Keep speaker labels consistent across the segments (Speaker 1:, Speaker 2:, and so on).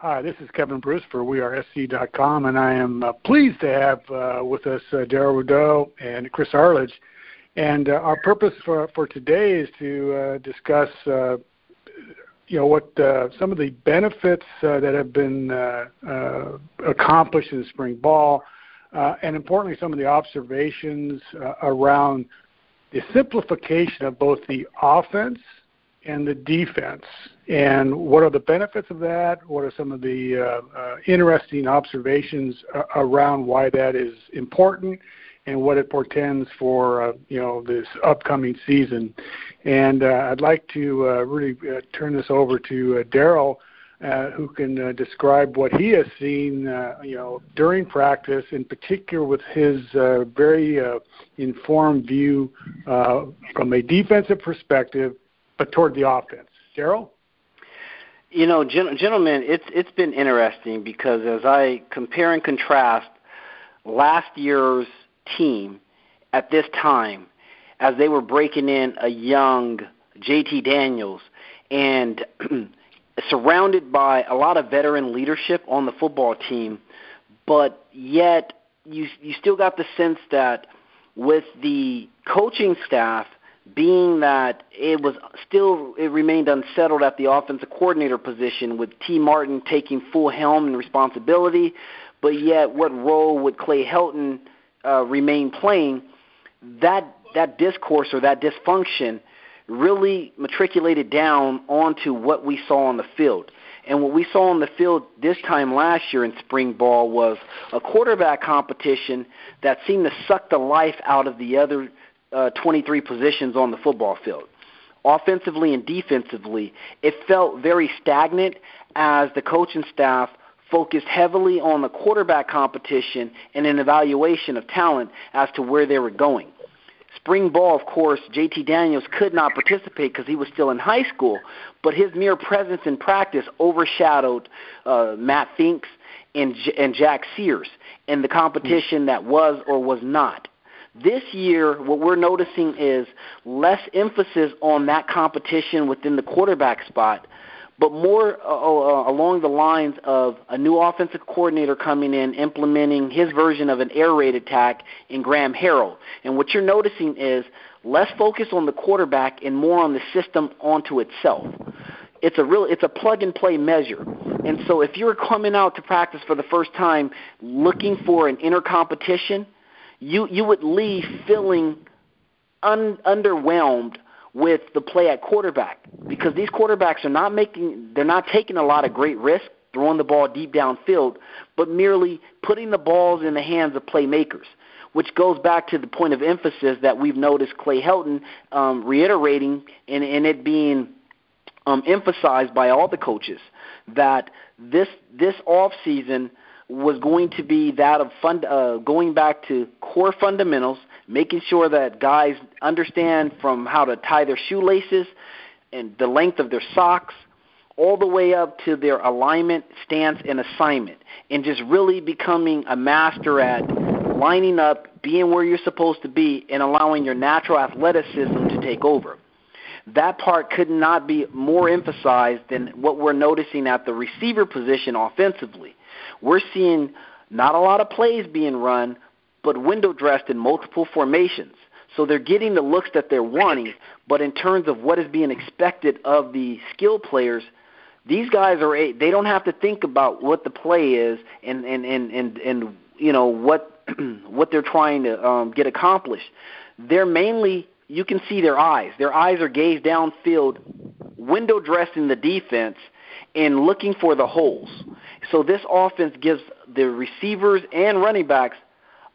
Speaker 1: Hi, this is Kevin Bruce for WeAreSC.com, and I am uh, pleased to have uh, with us uh, Darrell Rideaux and Chris Arledge. And uh, our purpose for, for today is to uh, discuss, uh, you know, what some of the benefits that have been accomplished in spring ball, and importantly, some of the observations around the simplification of both the offense and the defense. And what are the benefits of that? What are some of the uh, uh, interesting observations uh, around why that is important? And what it portends for uh, you know this upcoming season, and uh, I'd like to uh, really turn this over to Darrell, who can describe what he has seen, you know, during practice, in particular with his very informed view from a defensive perspective but toward the offense. Darrell?
Speaker 2: You know, gentlemen, it's it's been interesting because as I compare and contrast last year's team at this time, as they were breaking in a young JT Daniels and surrounded by a lot of veteran leadership on the football team, but yet you you still got the sense that with the coaching staff being that it was still it remained unsettled at the offensive coordinator position with Tee Martin taking full helm and responsibility, but yet what role would Clay Helton uh, remain playing? That that discourse or that dysfunction really matriculated down onto what we saw on the field. And what we saw on the field this time last year in spring ball was a quarterback competition that seemed to suck the life out of the other uh, 23 positions on the football field. Offensively and defensively, it felt very stagnant as the coaching staff focused heavily on the quarterback competition and an evaluation of talent as to where they were going. Spring ball, of course, JT Daniels could not participate because he was still in high school, but his mere presence in practice overshadowed uh, Matt Finks and, J- and Jack Sears in the competition that was or was not. This year, what we're noticing is less emphasis on that competition within the quarterback spot, but more uh, uh, along the lines of a new offensive coordinator coming in, implementing his version of an air raid attack in Graham Harrell. And what you're noticing is less focus on the quarterback and more on the system onto itself. It's a real, it's a plug and play measure. And so if you're coming out to practice for the first time looking for an inner competition – you you would leave feeling un, underwhelmed with the play at quarterback because these quarterbacks are not making they're not taking a lot of great risk throwing the ball deep downfield, but merely putting the balls in the hands of playmakers. Which goes back to the point of emphasis that we've noticed Clay Helton um, reiterating and, and it being um, emphasized by all the coaches that this this off season – was going to be that of fund, uh, going back to core fundamentals, making sure that guys understand from how to tie their shoelaces and the length of their socks, all the way up to their alignment, stance, and assignment, and just really becoming a master at lining up, being where you're supposed to be, and allowing your natural athleticism to take over. That part could not be more emphasized than what we're noticing at the receiver position offensively we're seeing not a lot of plays being run, but window dressed in multiple formations. So they're getting the looks that they're wanting, but in terms of what is being expected of the skill players, these guys are they don't have to think about what the play is and and and and, and you know what what they're trying to um, get accomplished. They're mainly you can see their eyes. Their eyes are gazed downfield, window dressing the defense, and looking for the holes. So this offense gives the receivers and running backs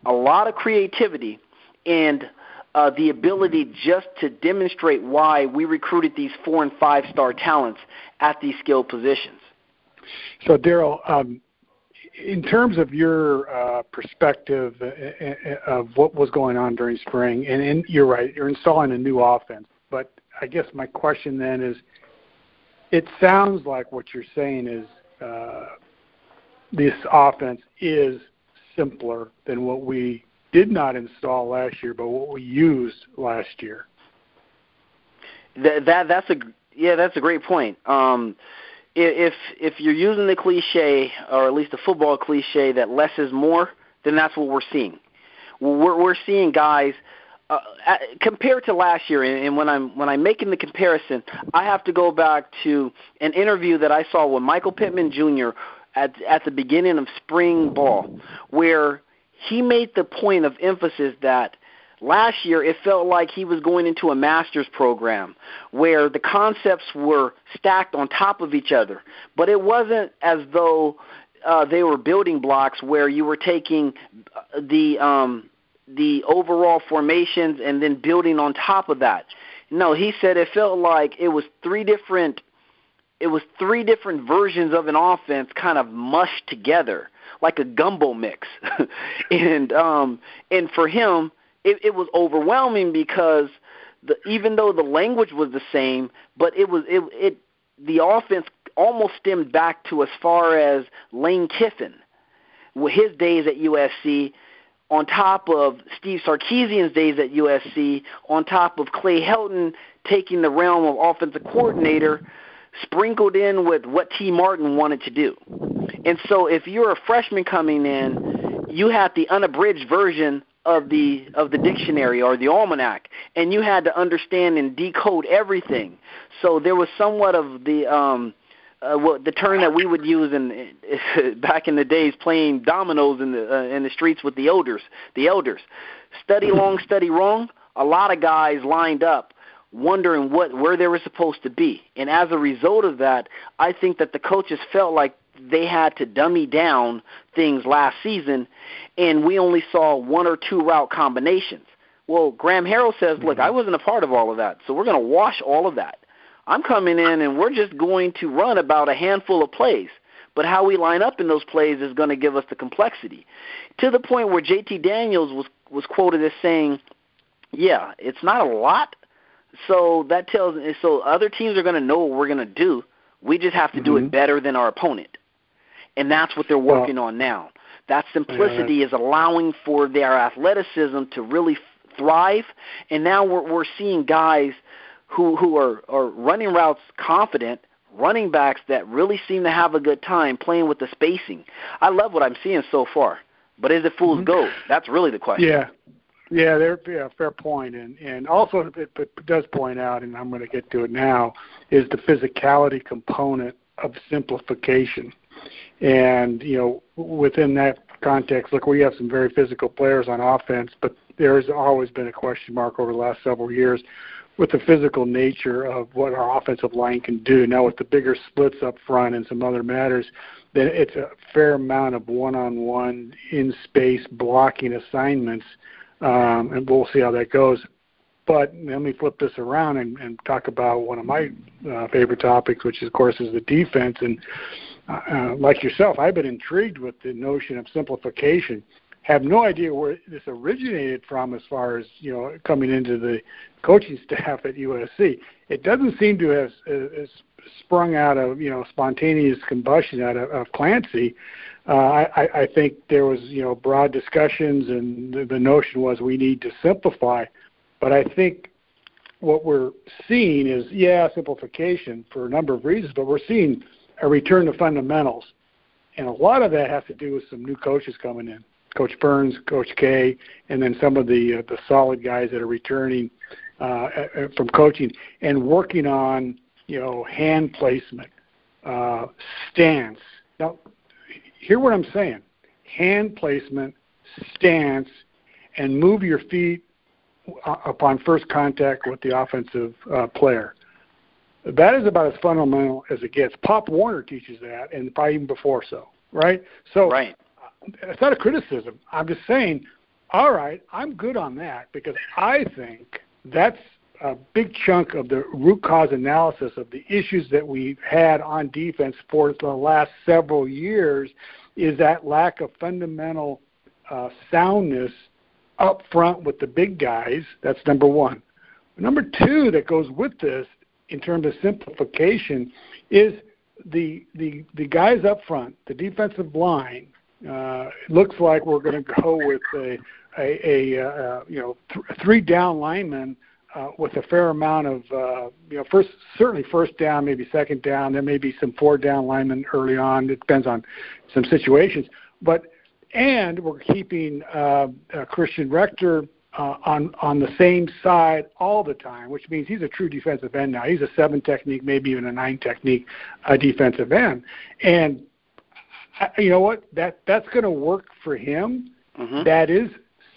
Speaker 2: a lot of creativity and uh, the ability just to demonstrate why we recruited these four and five star talents at these skilled positions.
Speaker 1: So, Darrell, um, in terms of your uh, perspective uh, uh, of what was going on during spring, and, you're right, you're installing a new offense. But I guess my question then is, it sounds like what you're saying is this offense is simpler than what we did not install last year, but what we used last year.
Speaker 2: That, that that's a yeah, that's a great point. Um, if if you're using the cliche or at least the football cliche that less is more, then that's what we're seeing. We're we're seeing guys uh, compared to last year, and when I'm when I'm making the comparison, I have to go back to an interview that I saw with Michael Pittman Jr. at at the beginning of spring ball, where he made the point of emphasis that last year it felt like he was going into a master's program where the concepts were stacked on top of each other, but it wasn't as though uh, they were building blocks where you were taking the um, the overall formations and then building on top of that. No, he said it felt like it was three different it was three different versions of an offense kind of mushed together like a gumbo mix. and um and for him it, it was overwhelming because the even though the language was the same, but it was it it the offense almost stemmed back to as far as Lane Kiffin with his days at USC on top of Steve Sarkisian's days at USC, on top of Clay Helton taking the realm of offensive coordinator, sprinkled in with what Tee Martin wanted to do. And so if you're a freshman coming in, you have the unabridged version of the of the dictionary or the almanac and you had to understand and decode everything. So there was somewhat of the um uh, what the term that we would use in back in the days playing dominoes in the uh, in the streets with the elders the elders. Study long study wrong a lot of guys lined up wondering what where they were supposed to be. And as a result of that i think that the coaches felt like they had to dummy down things last season and we only saw one or two route combinations well graham harrell says look i wasn't a part of all of that so we're going to wash all of that I'm coming in and we're just going to run about a handful of plays. But how we line up in those plays is going to give us the complexity. To the point where JT Daniels was was quoted as saying, "Yeah, it's not a lot." So that tells so other teams are going to know what we're going to do. We just have to mm-hmm. do it mm-hmm. better than our opponent. And that's what they're working well, on now. That simplicity yeah, is allowing for their athleticism to really thrive. And now we're we're seeing guys who who are are running routes confident, running backs that really seem to have a good time playing with the spacing. I love what I'm seeing so far. But is it fool's mm-hmm. gold? That's really the question.
Speaker 1: Yeah. Yeah, there yeah, fair point, and and also it, it does point out, and I'm going to get to it now, is the physicality component of simplification, and you know within that context, look, we have some very physical players on offense, but there's always been a question mark over the last several years with the physical nature of what our offensive line can do. Now, with the bigger splits up front and some other matters, then it's a fair amount of one-on-one in space blocking assignments, um, and we'll see how that goes. But let me flip this around and, and talk about one of my uh, favorite topics, which, of course, is the defense. And uh, uh, like yourself, I've been intrigued with the notion of simplification have no idea where this originated from as far as you know coming into the coaching staff at USC. It doesn't seem to have uh, sprung out of you know spontaneous combustion out of, of Clancy. Uh, I, I think there was you know broad discussions, and the, the notion was we need to simplify. But I think what we're seeing is yeah simplification for a number of reasons, but we're seeing a return to fundamentals, and a lot of that has to do with some new coaches coming in. Coach Burns, Coach K, and then some of the uh, the solid guys that are returning uh, from coaching and working on you know hand placement, uh, stance. Now, hear what I'm saying: hand placement, stance, and move your feet uh, upon first contact with the offensive uh, player. That is about as fundamental as it gets. Pop Warner teaches that, and probably even before so, right? So,
Speaker 2: right
Speaker 1: it's not a criticism. I'm just saying, all right, I'm good on that because I think that's a big chunk of the root cause analysis of the issues that we've had on defense for the last several years is that lack of fundamental uh, soundness up front with the big guys. That's number one. Number two that goes with this in terms of simplification is the the the guys up front, the defensive line, uh, looks like we're going to go with a a, a uh, you know th- three down linemen uh, with a fair amount of uh, you know first certainly first down, maybe second down. There may be some four down linemen early on. It depends on some situations, but and we're keeping uh, uh, Christian Rector uh, on on the same side all the time, which means he's a true defensive end now. He's a seven technique, maybe even a nine technique uh, defensive end, and uh, you know what? That that's going to work for him. Mm-hmm. That is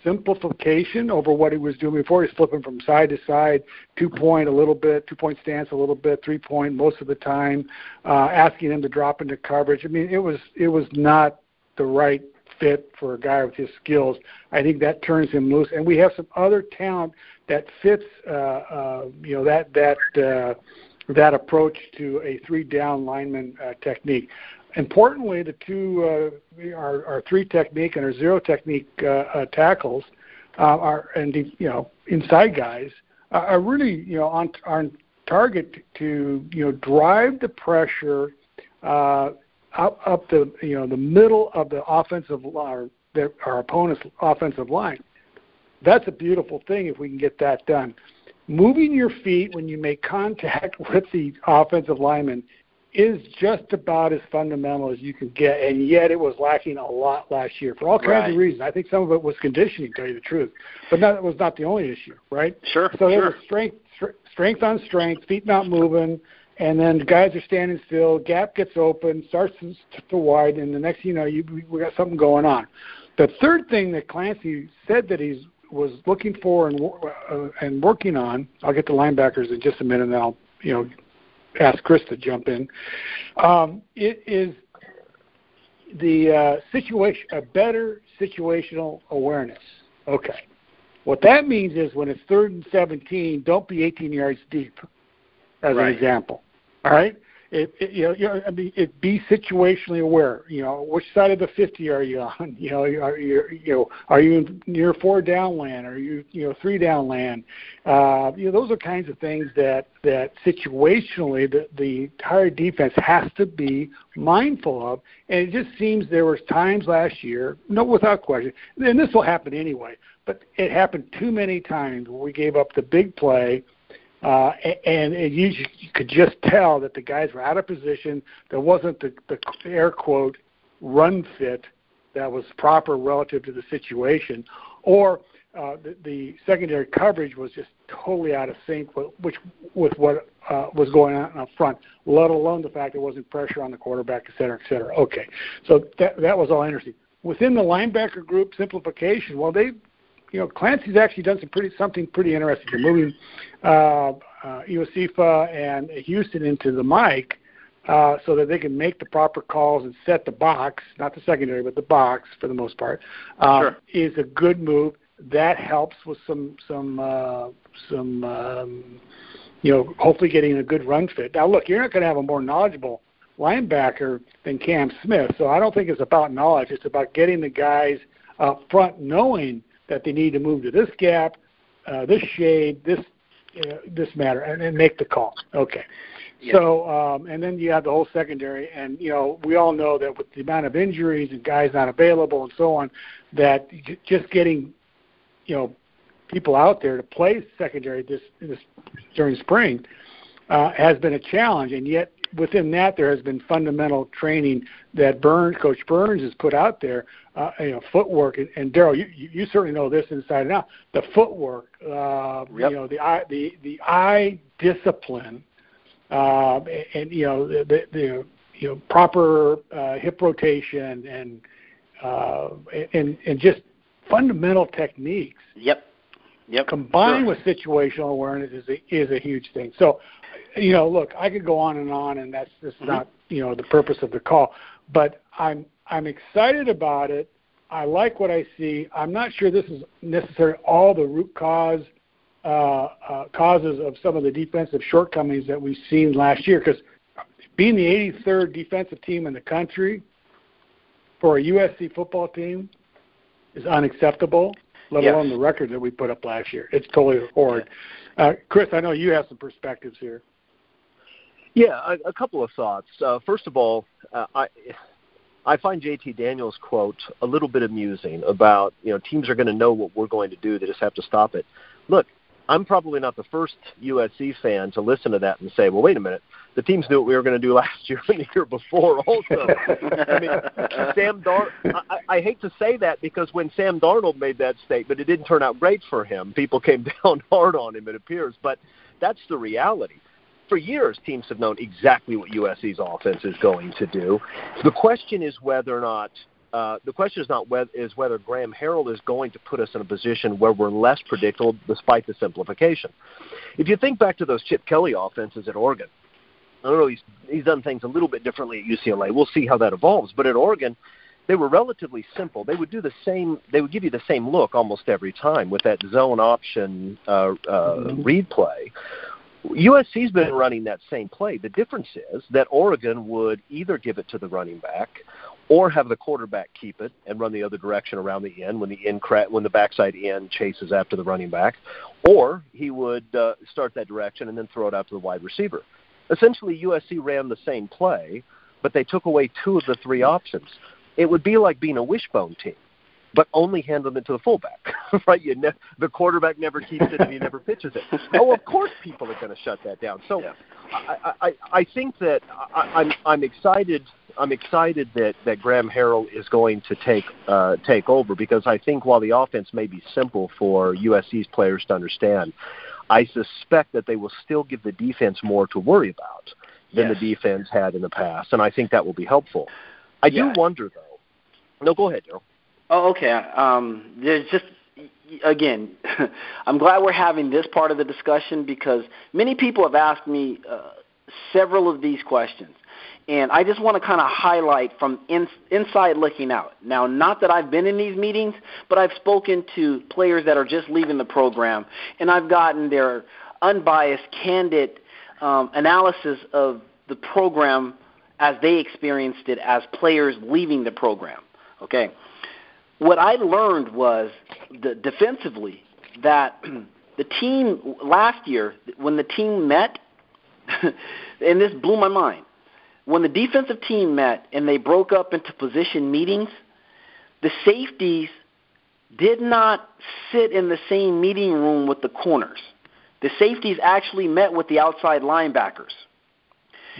Speaker 1: simplification over what he was doing before. He's flipping from side to side, two point a little bit, two point stance a little bit, three point most of the time, uh, asking him to drop into coverage. I mean, it was it was not the right fit for a guy with his skills. I think that turns him loose, and we have some other talent that fits, uh, uh, you know, that that uh, that approach to a three down lineman uh, technique. Importantly, the two, uh, our, our three technique and our zero technique uh, uh, tackles uh, are, and you know, inside guys are really, you know, on on target to, you know, drive the pressure uh, up, up the you know the middle of the offensive line, our, our opponent's offensive line. That's a beautiful thing if we can get that done. Moving your feet when you make contact with the offensive lineman is just about as fundamental as you can get, and yet it was lacking a lot last year for all kinds
Speaker 2: right.
Speaker 1: of reasons. I think some of it was conditioning, to tell you the truth, but that was not the only issue, right?
Speaker 2: Sure.
Speaker 1: So
Speaker 2: there
Speaker 1: was strength, strength on strength, feet not moving, and then the guys are standing still. Gap gets open, starts to, to widen, and the next thing you know, you we got something going on. The third thing that Clancy said that he was looking for and uh, and working on. I'll get to linebackers in just a minute, and then I'll you know ask Chris to jump in. Um, it is the uh, situation a better situational awareness. Okay. What that means is when it's third and 17, don't be 18 yards deep, as
Speaker 2: right.
Speaker 1: an example. All right. It, it, you know, you know, I mean, it be situationally aware. You know, which side of the 50 are you on? You know, are you, you know, are you near four down land? Are you, you know, three down land? Uh, you know, those are kinds of things that that situationally the the entire defense has to be mindful of. And it just seems there was times last year, no, without question, and this will happen anyway. But it happened too many times where we gave up the big play uh, and it, you, you could just tell that the guys were out of position. There wasn't the, the air quote run fit that was proper relative to the situation, or uh, the, the secondary coverage was just totally out of sync with, which, with what uh, was going on up front, let alone the fact there wasn't pressure on the quarterback, et cetera, et cetera. Okay, so that, that was all interesting. Within the linebacker group, simplification, well, they you know, Clancy's actually done some pretty something pretty interesting. They're moving uh, uh, and Houston into the mic uh, so that they can make the proper calls and set the box, not the secondary, but the box for the most part, uh,
Speaker 2: sure.
Speaker 1: is a good move. That helps with some some uh, some um, you know hopefully getting a good run fit. Now look, you're not going to have a more knowledgeable linebacker than Cam Smith, so I don't think it's about knowledge. It's about getting the guys up front knowing that they need to move to this gap, uh, this shade, this uh, this matter, and, and make the call. Okay. So, um, and then you have the whole secondary, and you know we all know that with the amount of injuries and guys not available and so on, that j- just getting, you know, people out there to play secondary this, this during spring uh, has been a challenge, and yet within that, there has been fundamental training that Burns, Coach Burns, has put out there. Uh, you know, footwork, and, and Darrell, you, you certainly know this inside and out. The footwork, uh,
Speaker 2: yep.
Speaker 1: you know, the eye, the the eye discipline, uh, and, and you know the, the, the you know proper uh, hip rotation and uh, and and just fundamental techniques.
Speaker 2: Yep. Yep.
Speaker 1: Combined
Speaker 2: sure.
Speaker 1: with situational awareness is a, is a huge thing. So you know, look, I could go on and on, and that's just mm-hmm. not you know the purpose of the call. But I'm I'm excited about it. I like what I see. I'm not sure this is necessarily all the root cause uh, uh, causes of some of the defensive shortcomings that we've seen last year. Because being the 83rd defensive team in the country for a USC football team is unacceptable. Let
Speaker 2: yes.
Speaker 1: alone the record that we put up last year. It's totally horrid. Uh, Chris, I know you have some perspectives here.
Speaker 3: Yeah, a, a couple of thoughts. Uh, first of all, uh, I I find JT Daniels' quote a little bit amusing about you know teams are going to know what we're going to do; they just have to stop it. Look, I'm probably not the first USC fan to listen to that and say, "Well, wait a minute, the teams knew what we were going to do last year and the year before." Also, I mean, Sam Dar. I, I hate to say that because when Sam Darnold made that statement, it didn't turn out great for him. People came down hard on him, it appears, but that's the reality. For years, teams have known exactly what USC's offense is going to do. The question is whether or not uh, the question is not whether, is whether Graham Harrell is going to put us in a position where we're less predictable despite the simplification. If you think back to those Chip Kelly offenses at Oregon, I don't know he's he's done things a little bit differently at UCLA. We'll see how that evolves. But at Oregon, they were relatively simple. They would do the same. They would give you the same look almost every time with that zone option uh, uh, mm-hmm. read play. USC's been running that same play. The difference is that Oregon would either give it to the running back or have the quarterback keep it and run the other direction around the end when the end cra- when the backside end chases after the running back, or he would uh, start that direction and then throw it out to the wide receiver. Essentially, USC ran the same play, but they took away two of the three options. It would be like being a wishbone team, but only handing it to the fullback, right? You ne- the quarterback never keeps it and he never pitches it. Oh, of course, people are going to shut that down. So, yeah. I, I, I think that I, I'm I'm excited I'm excited that that Graham Harrell is going to take uh, take over because I think while the offense may be simple for USC's players to understand, I suspect that they will still give the defense more to worry about than yes. the defense had in the past, and I think that will be helpful. I yeah. do wonder though. No, go ahead, Joe.
Speaker 2: Oh, okay. Um, there's just again, I'm glad we're having this part of the discussion because many people have asked me uh, several of these questions. And I just want to kind of highlight from in, inside looking out. Now, not that I've been in these meetings, but I've spoken to players that are just leaving the program, and I've gotten their unbiased, candid um, analysis of the program as they experienced it as players leaving the program. Okay, what I learned was the, defensively that the team last year, when the team met, and this blew my mind when the defensive team met and they broke up into position meetings, the safeties did not sit in the same meeting room with the corners. The safeties actually met with the outside linebackers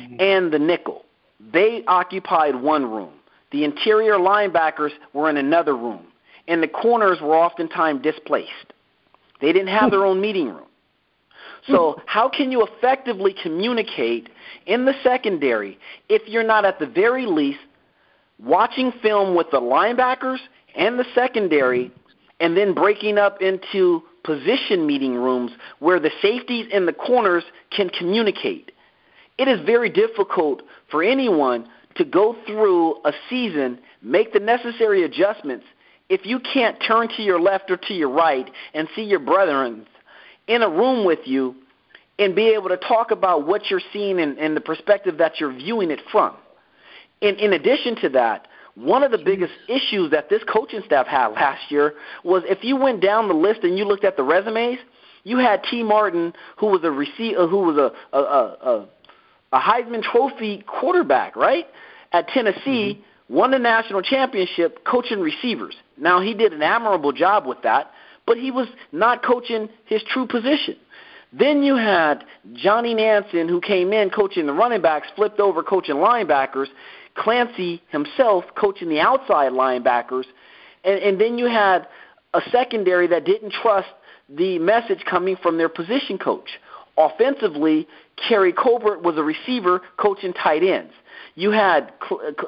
Speaker 2: mm-hmm. and the nickel. They occupied one room. The interior linebackers were in another room, and the corners were oftentimes displaced. They didn't have their own meeting room. So, how can you effectively communicate in the secondary if you're not at the very least watching film with the linebackers and the secondary and then breaking up into position meeting rooms where the safeties and the corners can communicate? It is very difficult for anyone to go through a season, make the necessary adjustments, if you can't turn to your left or to your right and see your brethren in a room with you and be able to talk about what you're seeing and, and the perspective that you're viewing it from. In, in addition to that, one of the biggest issues that this coaching staff had last year was if you went down the list and you looked at the resumes, you had Tee Martin, who was a receiver, uh, who was a a, a, a Heisman Trophy quarterback, right, at Tennessee, mm-hmm. won the national championship coaching receivers. Now he did an admirable job with that, but he was not coaching his true position. Then you had Johnny Nansen, who came in coaching the running backs, flipped over coaching linebackers. Clancy himself coaching the outside linebackers. And, and then you had a secondary that didn't trust the message coming from their position coach. Offensively, Keary Colbert was a receiver coaching tight ends. You had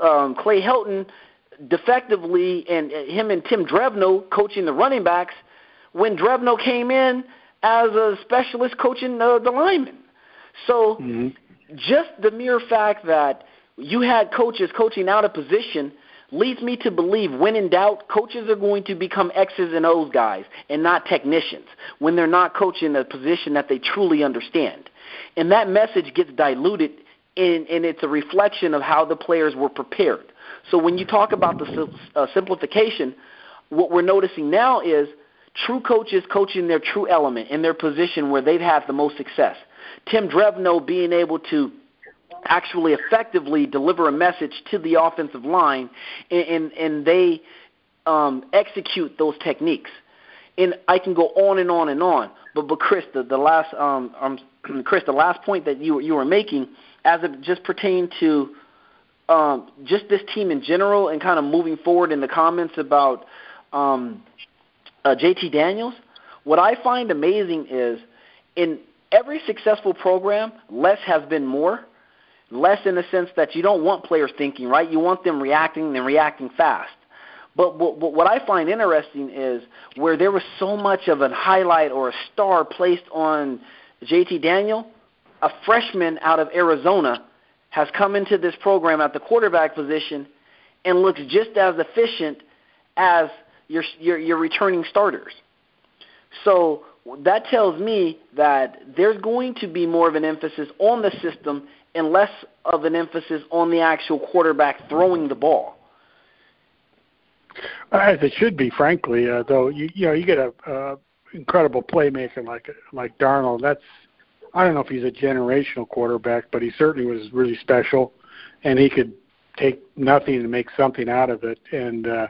Speaker 2: um, Clay Helton defectively, and him and Tim Drevno coaching the running backs. When Drevno came in, as a specialist coaching uh, the linemen. So mm-hmm. just the mere fact that you had coaches coaching out of position leads me to believe when in doubt, coaches are going to become X's and O's guys and not technicians when they're not coaching a position that they truly understand. And that message gets diluted and, and it's a reflection of how the players were prepared. So when you talk about the uh, simplification, what we're noticing now is – True coaches coaching their true element in their position where they've had the most success. Tim Drevno being able to actually effectively deliver a message to the offensive line, and, and, and they um, execute those techniques. And I can go on and on and on. but but Chris, the, the last um, um Chris, the last point that you you were making, as it just pertained to um, just this team in general, and kind of moving forward in the comments about um, uh, JT Daniels. What I find amazing is in every successful program, less has been more. Less in the sense that you don't want players thinking, right? You want them reacting and reacting fast. But, but, what I find interesting is where there was so much of a highlight or a star placed on JT Daniel, a freshman out of Arizona has come into this program at the quarterback position and looks just as efficient as your, your, your returning starters. So that tells me that there's going to be more of an emphasis on the system and less of an emphasis on the actual quarterback throwing the ball.
Speaker 1: As it should be, frankly. Uh, though you you know you get a uh, incredible playmaker like like Darnold. That's I don't know if he's a generational quarterback, but he certainly was really special, and he could take nothing and make something out of it. And uh,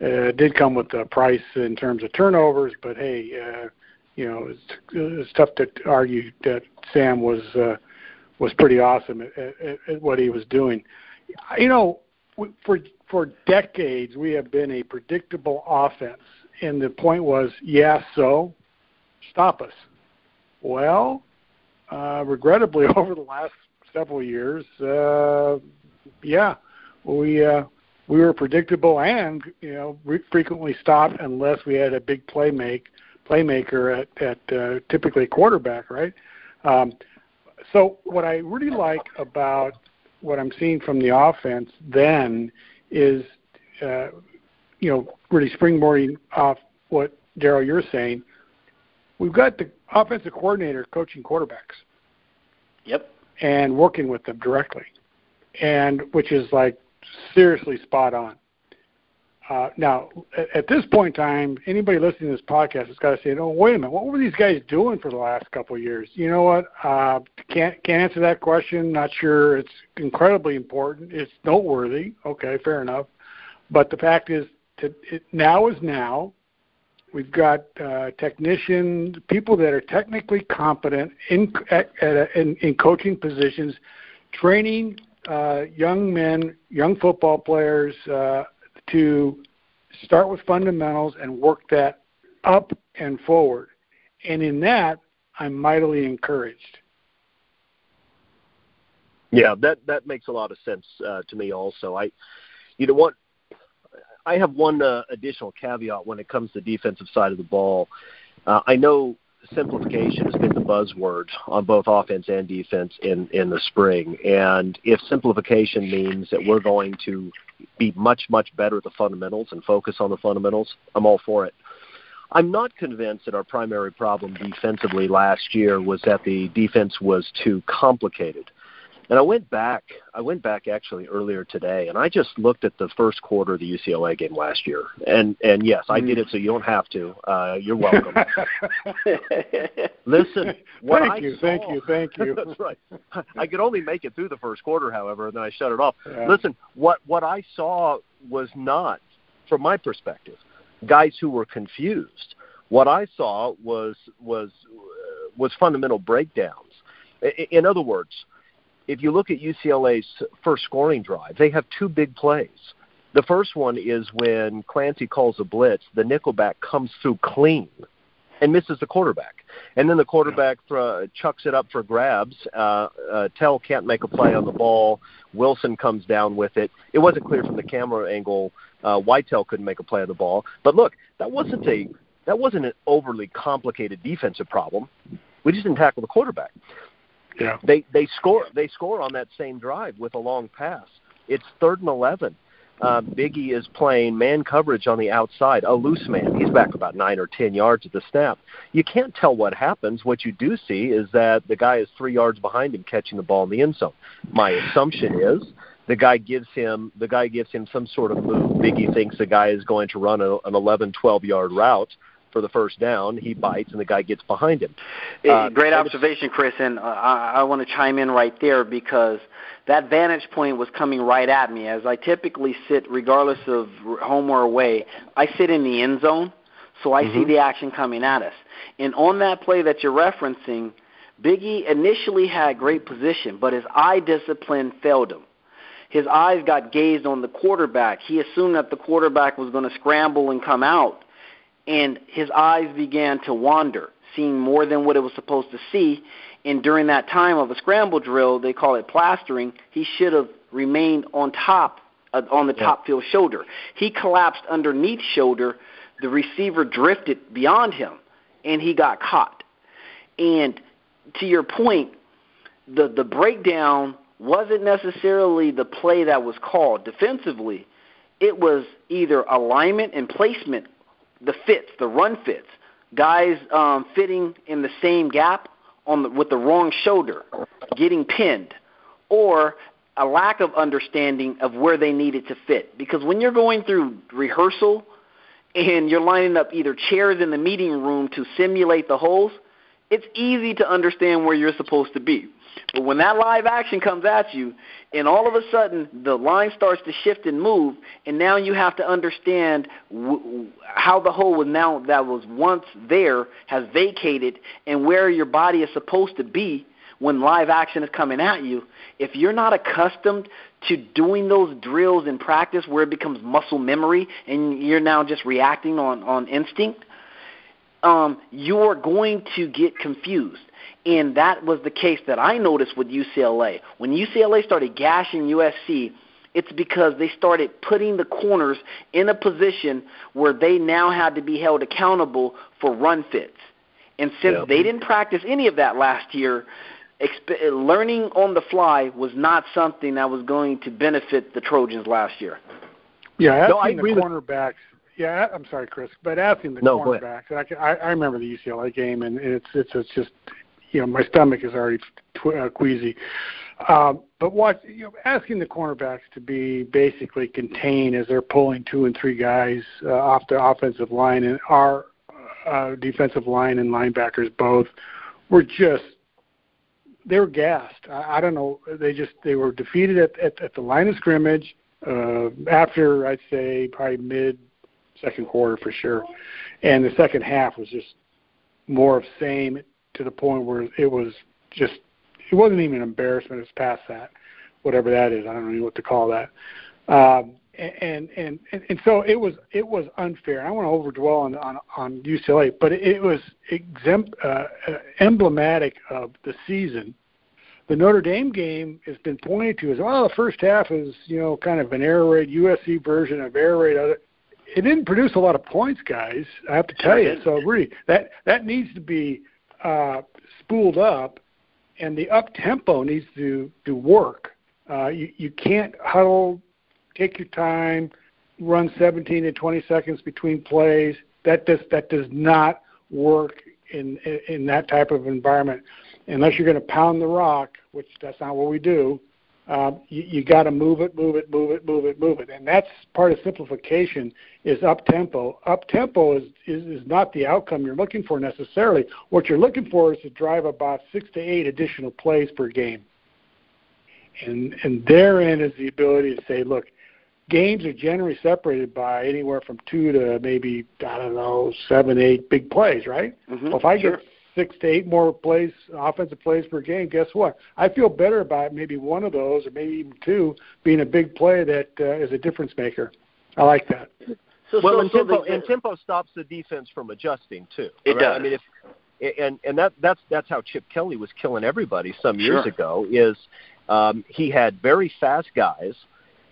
Speaker 1: uh, did come with a price in terms of turnovers, but hey, uh, you know it's, it's tough to argue that Sam was uh, was pretty awesome at, at, at what he was doing. You know, for for decades we have been a predictable offense, and the point was, yeah, so stop us. Well, uh, regrettably, over the last several years, uh, yeah, we uh, we were predictable and you know re- frequently stopped unless we had a big play make playmaker at at uh, typically quarterback, right? Um, so what I really like about what I'm seeing from the offense then is, uh, you know, really springboarding off what Darrell you're saying. We've got the offensive coordinator coaching quarterbacks.
Speaker 2: Yep.
Speaker 1: And working with them directly, and which is like seriously spot on. Uh, now, at, at this point in time, anybody listening to this podcast has got to say, "Oh, wait a minute, what were these guys doing for the last couple of years?" You know what? Uh, can't can't answer that question. Not sure. It's incredibly important. It's noteworthy. Okay, fair enough. But the fact is, to, it, now is now. We've got uh, technicians, people that are technically competent in at, at, in, in coaching positions, training uh, young men, young football players. Uh, to start with fundamentals and work that up and forward. And in that, I'm mightily encouraged.
Speaker 3: Yeah, that that makes a lot of sense uh, to me. Also, I, you know what, I have one uh, additional caveat when it comes to defensive side of the ball. Uh, I know simplification has been the buzzword on both offense and defense in in the spring, and if simplification means that we're going to be much, much better at the fundamentals and focus on the fundamentals, I'm all for it. I'm not convinced that our primary problem defensively last year was that the defense was too complicated. And I went back. I went back actually earlier today, and I just looked at the first quarter of the UCLA game last year. And and yes, I did it, so you don't have to. Uh, you're welcome. Listen, what
Speaker 1: thank
Speaker 3: I
Speaker 1: you,
Speaker 3: saw,
Speaker 1: thank you, thank you.
Speaker 3: that's right. I could only make it through the first quarter, however, and then I shut it off.
Speaker 1: Yeah.
Speaker 3: Listen, what what I saw was not, from my perspective, guys who were confused. What I saw was was uh, was fundamental breakdowns. In other words if you look at UCLA's first scoring drive, they have two big plays. The first one is when Clancy calls a blitz, the nickelback comes through clean and misses the quarterback. And then the quarterback thro- chucks it up for grabs. Uh, uh, Tell can't make a play on the ball. Wilson comes down with it. It wasn't clear from the camera angle. Uh, Tell couldn't make a play on the ball. But look, that wasn't a that wasn't an overly complicated defensive problem. We just didn't tackle the quarterback.
Speaker 1: Yeah.
Speaker 3: They they score they score on that same drive with a long pass. It's third and eleven. Uh, Biggie is playing man coverage on the outside, a loose man. He's back about nine or ten yards at the snap. You can't tell what happens. What you do see is that the guy is three yards behind him catching the ball in the end zone. My assumption is the guy gives him the guy gives him some sort of move. Biggie thinks the guy is going to run a, an 11, 12 yard route for the first down. He bites, and the guy gets behind him.
Speaker 2: Uh, Great observation, Chris, and uh, I, I want to chime in right there because that vantage point was coming right at me. As I typically sit, regardless of home or away, I sit in the end zone. So I mm-hmm. see the action coming at us. And on that play that you're referencing, Biggie initially had great position, but his eye discipline failed him. His eyes got gazed on the quarterback. He assumed that the quarterback was going to scramble and come out, and his eyes began to wander, seeing more than what it was supposed to see. And during that time of a scramble drill, they call it plastering, he should have remained on top, uh, on the yeah. top field shoulder. He collapsed underneath shoulder. The receiver drifted beyond him, and he got caught. And to your point, the the breakdown wasn't necessarily the play that was called defensively. It was either alignment and placement, the fits, the run fits, guys um, fitting in the same gap on the, with the wrong shoulder, getting pinned, or a lack of understanding of where they needed to fit. Because when you're going through rehearsal and you're lining up either chairs in the meeting room to simulate the holes, it's easy to understand where you're supposed to be. But when that live action comes at you, and all of a sudden the line starts to shift and move, and now you have to understand w- how the hole was now that was once there has vacated, and where your body is supposed to be when live action is coming at you. If you're not accustomed to doing those drills in practice, where it becomes muscle memory, and you're now just reacting on on instinct, um, you're going to get confused. And that was the case that I noticed with UCLA. When UCLA started gashing USC, it's because they started putting the corners in a position where they now had to be held accountable for run fits. And since they didn't practice any of that last year, exp- learning on the fly was not something that was going to benefit the Trojans last year.
Speaker 1: Yeah, no, I agree the cornerbacks. Yeah, I'm sorry, Chris, but asking the no, cornerbacks, I, I, I remember the UCLA game, and it's it's it's just you know my stomach is already tw- uh, queasy. Um, but what you know, asking the cornerbacks to be basically contained as they're pulling two and three guys uh, off the offensive line, and our uh, defensive line and linebackers both were just they were gassed. I, I don't know. They just they were defeated at at, at the line of scrimmage uh, after I'd say probably mid second quarter for sure. And the second half was just more of same to the point where it was just it wasn't even an embarrassment. It's past that, whatever that is. I don't know what to call that. Um, and, and and and so it was it was unfair. I want to overdwell on on, on UCLA, but it, was exempt, uh, uh, emblematic of the season. The Notre Dame game has been pointed to as well. The first half is you know kind of an air raid USC version of air raid it didn't produce a lot of points, guys. I have to tell you. So really, that that needs to be uh, spooled up, and the up tempo needs to to work. Uh, you you can't huddle, take your time, run 17 to 20 seconds between plays. That does that does not work in in that type of environment unless you're going to pound the rock, which that's not what we do. Um, you, you got to move it, move it, move it, move it, move it, and that's part of simplification. Is up tempo. Up tempo is, is is not the outcome you're looking for necessarily. What you're looking for is to drive about six to eight additional plays per game, and and therein is the ability to say, look, games are generally separated by anywhere from two to maybe I don't know seven, eight big plays, right?
Speaker 2: Mm-hmm,
Speaker 1: well, if I
Speaker 2: sure.
Speaker 1: get six to eight more plays, offensive plays per game, guess what? I feel better about maybe one of those, or maybe even two, being a big play that uh, is a difference maker. I like that.
Speaker 3: So, well, so, and, tempo, and tempo stops the defense from adjusting too.
Speaker 2: It
Speaker 3: right?
Speaker 2: does.
Speaker 3: I mean, if and and that that's that's how Chip Kelly was killing everybody some years
Speaker 2: sure.
Speaker 3: ago. Is um, he had very fast guys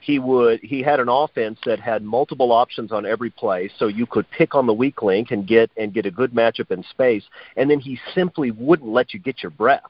Speaker 3: he would he had an offense that had multiple options on every play so you could pick on the weak link and get and get a good matchup in space and then he simply wouldn't let you get your breath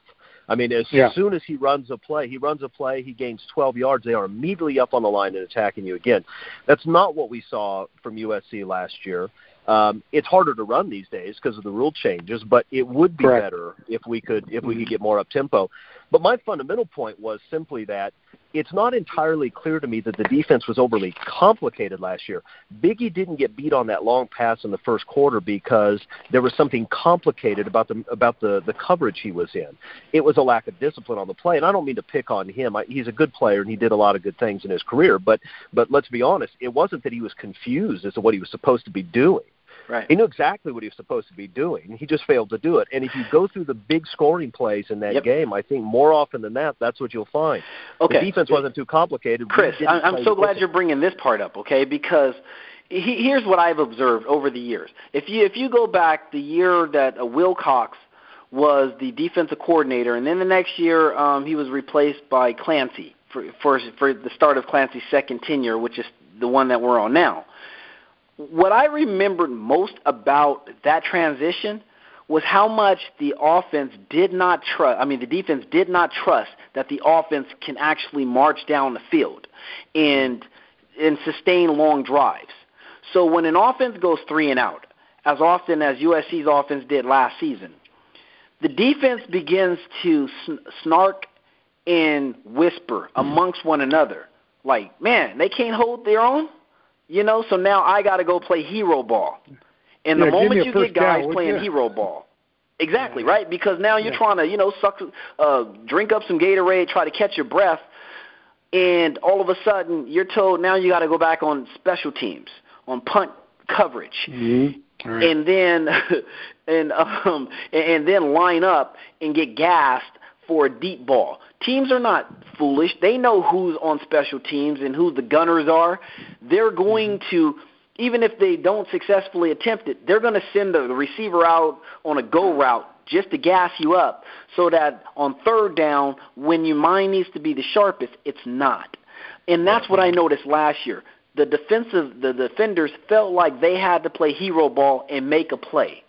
Speaker 3: i mean as
Speaker 1: yeah.
Speaker 3: soon as he runs a play he runs a play he gains 12 yards they are immediately up on the line and attacking you again that's not what we saw from usc last year um, it's harder to run these days because of the rule changes, but it would be
Speaker 1: Correct.
Speaker 3: better if we could if we could get more up tempo. But my fundamental point was simply that it's not entirely clear to me that the defense was overly complicated last year. Biggie didn't get beat on that long pass in the first quarter because there was something complicated about the about the the coverage he was in. It was a lack of discipline on the play, and I don't mean to pick on him. I, he's a good player and he did a lot of good things in his career, but but let's be honest, it wasn't that he was confused as to what he was supposed to be doing
Speaker 2: Right.
Speaker 3: He knew exactly what he was supposed to be doing. He just failed to do it. And if you go through the big scoring plays in that
Speaker 2: Yep.
Speaker 3: game, I think more often than that, that's what you'll find.
Speaker 2: Okay.
Speaker 3: The defense wasn't too complicated.
Speaker 2: Chris, I'm so glad you're bringing this part up, okay? Because he, here's what I've observed over the years. If you if you go back the year that uh, Wilcox was the defensive coordinator, and then the next year um, he was replaced by Clancy for for for the start of Clancy's second tenure, which is the one that we're on now. What I remembered most about that transition was how much the offense did not trust. I mean, the defense did not trust that the offense can actually march down the field and and sustain long drives. So when an offense goes three and out, as often as USC's offense did last season, the defense begins to sn- snark and whisper amongst one another, like, "Man, they can't hold their own." You know, so now I got to go play hero ball. And the
Speaker 1: Yeah, give
Speaker 2: moment you get guys
Speaker 1: down,
Speaker 2: playing
Speaker 1: you?
Speaker 2: hero ball, exactly
Speaker 1: Yeah.
Speaker 2: right, because now you're
Speaker 1: Yeah.
Speaker 2: trying to, you know, suck, uh, drink up some Gatorade, try to catch your breath, and all of a sudden you're told now you got to go back on special teams, on punt coverage,
Speaker 1: Mhm. All right.
Speaker 2: and then and um and then line up and get gassed for a deep ball. Teams are not foolish. They know who's on special teams and who the gunners are. They're going mm-hmm. to even if they don't successfully attempt it, they're going to send the receiver out on a go route just to gas you up so that on third down when your mind needs to be the sharpest, it's not. And that's what I mm-hmm. noticed last year. The defensive the defenders felt like they had to play hero ball and make a play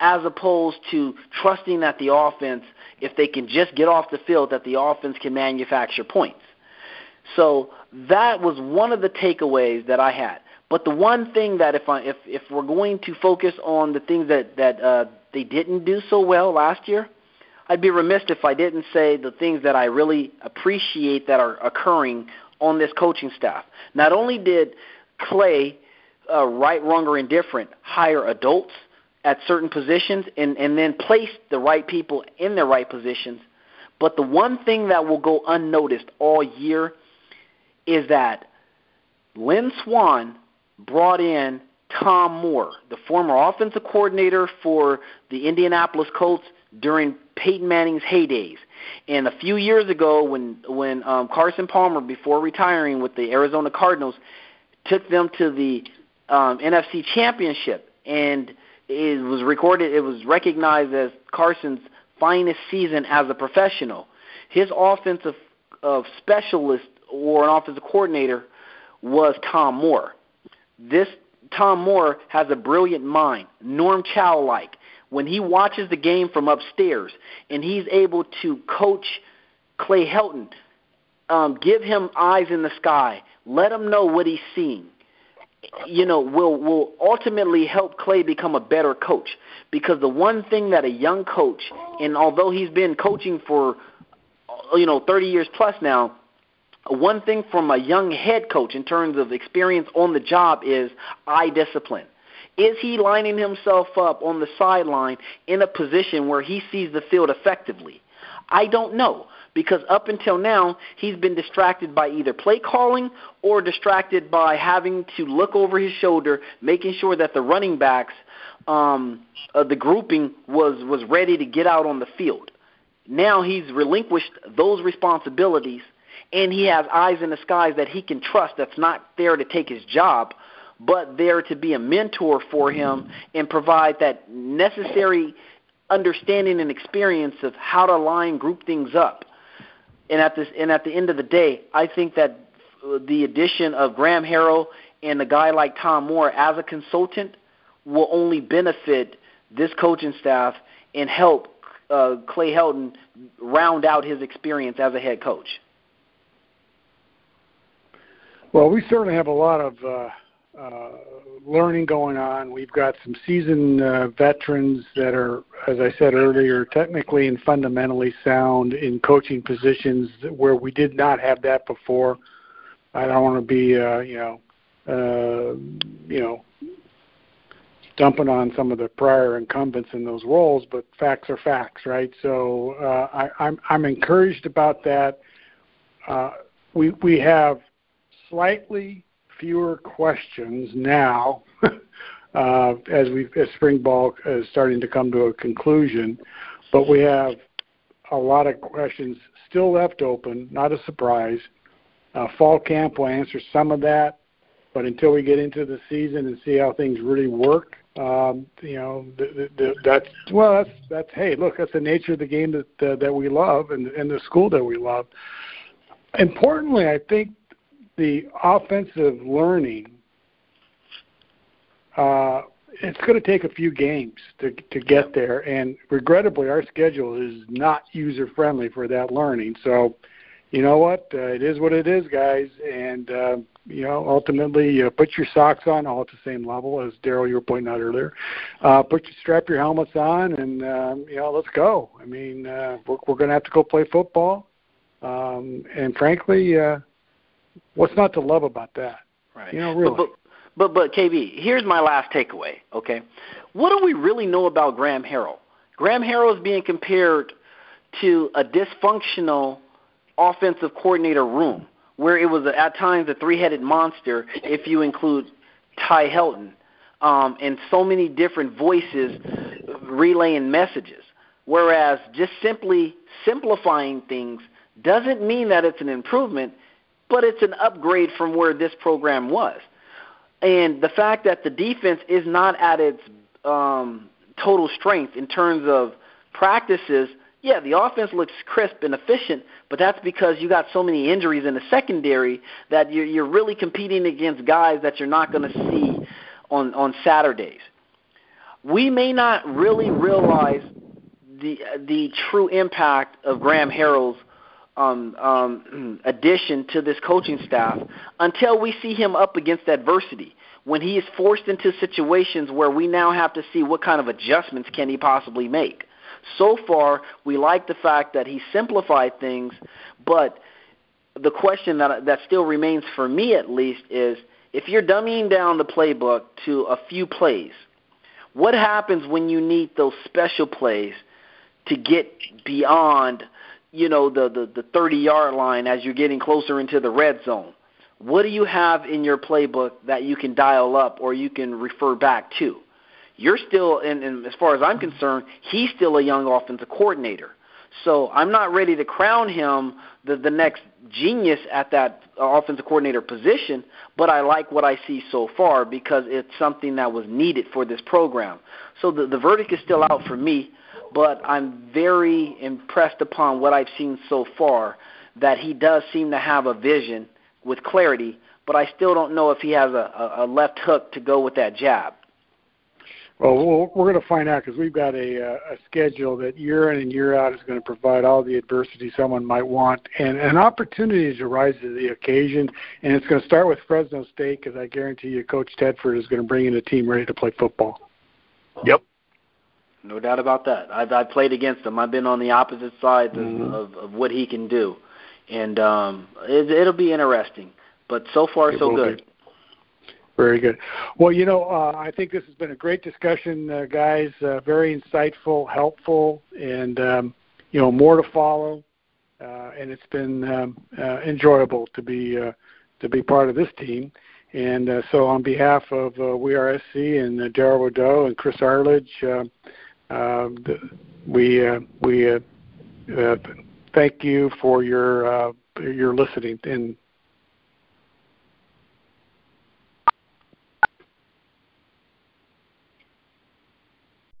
Speaker 2: as opposed to trusting that the offense if they can just get off the field that the offense can manufacture points. So that was one of the takeaways that I had. But the one thing that if I if if we're going to focus on the things that that uh, they didn't do so well last year, I'd be remiss if I didn't say the things that I really appreciate that are occurring on this coaching staff. Not only did Clay, uh, right, wrong, or indifferent, hire adults at certain positions and, and then place the right people in their right positions, but the one thing that will go unnoticed all year is that Lynn Swann brought in Tom Moore, the former offensive coordinator for the Indianapolis Colts during Peyton Manning's heydays. And a few years ago, when when um, Carson Palmer, before retiring with the Arizona Cardinals, took them to the um, NFC Championship, and it was recorded, it was recognized as Carson's finest season as a professional. His offensive of specialist or an offensive coordinator was Tom Moore. This Tom Moore has a brilliant mind, Norm Chow like. When he watches the game from upstairs and he's able to coach Clay Helton, um, give him eyes in the sky, let him know what he's seeing. You know, will will ultimately help Clay become a better coach because the one thing that a young coach, and although he's been coaching for you know 30 years plus now, one thing from a young head coach in terms of experience on the job is eye discipline. Is he lining himself up on the sideline in a position where he sees the field effectively? I don't know because up until now he's been distracted by either play calling or distracted by having to look over his shoulder, making sure that the running backs, um, uh, the grouping was was ready to get out on the field. Now he's relinquished those responsibilities and he has eyes in the skies that he can trust that's not there to take his job, but there to be a mentor for him and provide that necessary understanding and experience of how to line group things up. And at this and at the end of the day, I think that the addition of Graham Harrell and a guy like Tom Moore as a consultant will only benefit this coaching staff and help uh, Clay Helton round out his experience as a head coach.
Speaker 1: Well, we certainly have a lot of uh, uh, learning going on. We've got some seasoned uh, veterans that are, as I said earlier, technically and fundamentally sound in coaching positions where we did not have that before. I don't want to be, uh, you know, uh, you know, dumping on some of the prior incumbents in those roles, but facts are facts, right? So uh, I, I'm I'm encouraged about that. Uh, we we have slightly fewer questions now uh, as we as spring ball is starting to come to a conclusion. But we have a lot of questions still left open. Not a surprise. Uh, fall camp will answer some of that, but until we get into the season and see how things really work, um, you know, that's well, that's that's hey, look, that's the nature of the game that that we love and and the school that we love. Importantly, I think the offensive learning. Uh, it's going to take a few games to to get there, and regrettably, our schedule is not user friendly for that learning. So, you know what? Uh, it is what it is, guys, and uh, you know, ultimately, uh, put your socks on all at the same level, as Darrell you were pointing out earlier. Uh, put your strap your helmets on, and um, you know, let's go. I mean, uh, we're, we're going to have to go play football, um, and frankly, uh, what's not to love about that?
Speaker 2: Right.
Speaker 1: You know, really.
Speaker 2: But, but, but, but KB, here's my last takeaway. Okay, what do we really know about Graham Harrell? Graham Harrell is being compared to a dysfunctional offensive coordinator room where it was at times a three-headed monster if you include Ty Helton, um, and so many different voices relaying messages. Whereas just simply simplifying things doesn't mean that it's an improvement, but it's an upgrade from where this program was. And the fact that the defense is not at its um, total strength in terms of practices yeah, the offense looks crisp and efficient, but that's because you got so many injuries in the secondary that you're, you're really competing against guys that you're not going to see on on Saturdays. We may not really realize the the true impact of Graham Harrell's um, um, addition to this coaching staff until we see him up against adversity. When he is forced into situations where we now have to see what kind of adjustments can he possibly make. So far, we like the fact that he simplified things, but the question that that still remains for me at least is if you're dumbing down the playbook to a few plays, what happens when you need those special plays to get beyond, you know, the the, the 30 yard line as you're getting closer into the red zone? What do you have in your playbook that you can dial up or you can refer back to? you're still, and, and as far as I'm concerned, he's still a young offensive coordinator. So I'm not ready to crown him the, the next genius at that uh, offensive coordinator position, but I like what I see so far because it's something that was needed for this program. So the, the verdict is still out for me, but I'm very impressed upon what I've seen so far that he does seem to have a vision with clarity, but I still don't know if he has a, a left hook to go with that jab.
Speaker 1: Well, we're going to find out because we've got a, a schedule that year in and year out is going to provide all the adversity someone might want, and an opportunity to rise to the occasion. And it's going to start with Fresno State because I guarantee you, Coach Tedford is going to bring in a team ready to play football.
Speaker 3: Yep.
Speaker 2: No doubt about that. I've, I've played against him. I've been on the opposite sides mm-hmm. of, of, what he can do, and um, it, it'll be interesting. But so far,
Speaker 1: it
Speaker 2: so good. Be.
Speaker 1: Very good. Well, you know, uh, I think this has been a great discussion, uh, guys. Uh, very insightful, helpful, and um, you know, more to follow. Uh, and it's been um, uh, enjoyable to be uh, to be part of this team. And uh, so, on behalf of uh, We Are SC and uh, Darrell Rideaux and Chris Arledge, uh, we uh, we uh, uh, thank you for your your listening and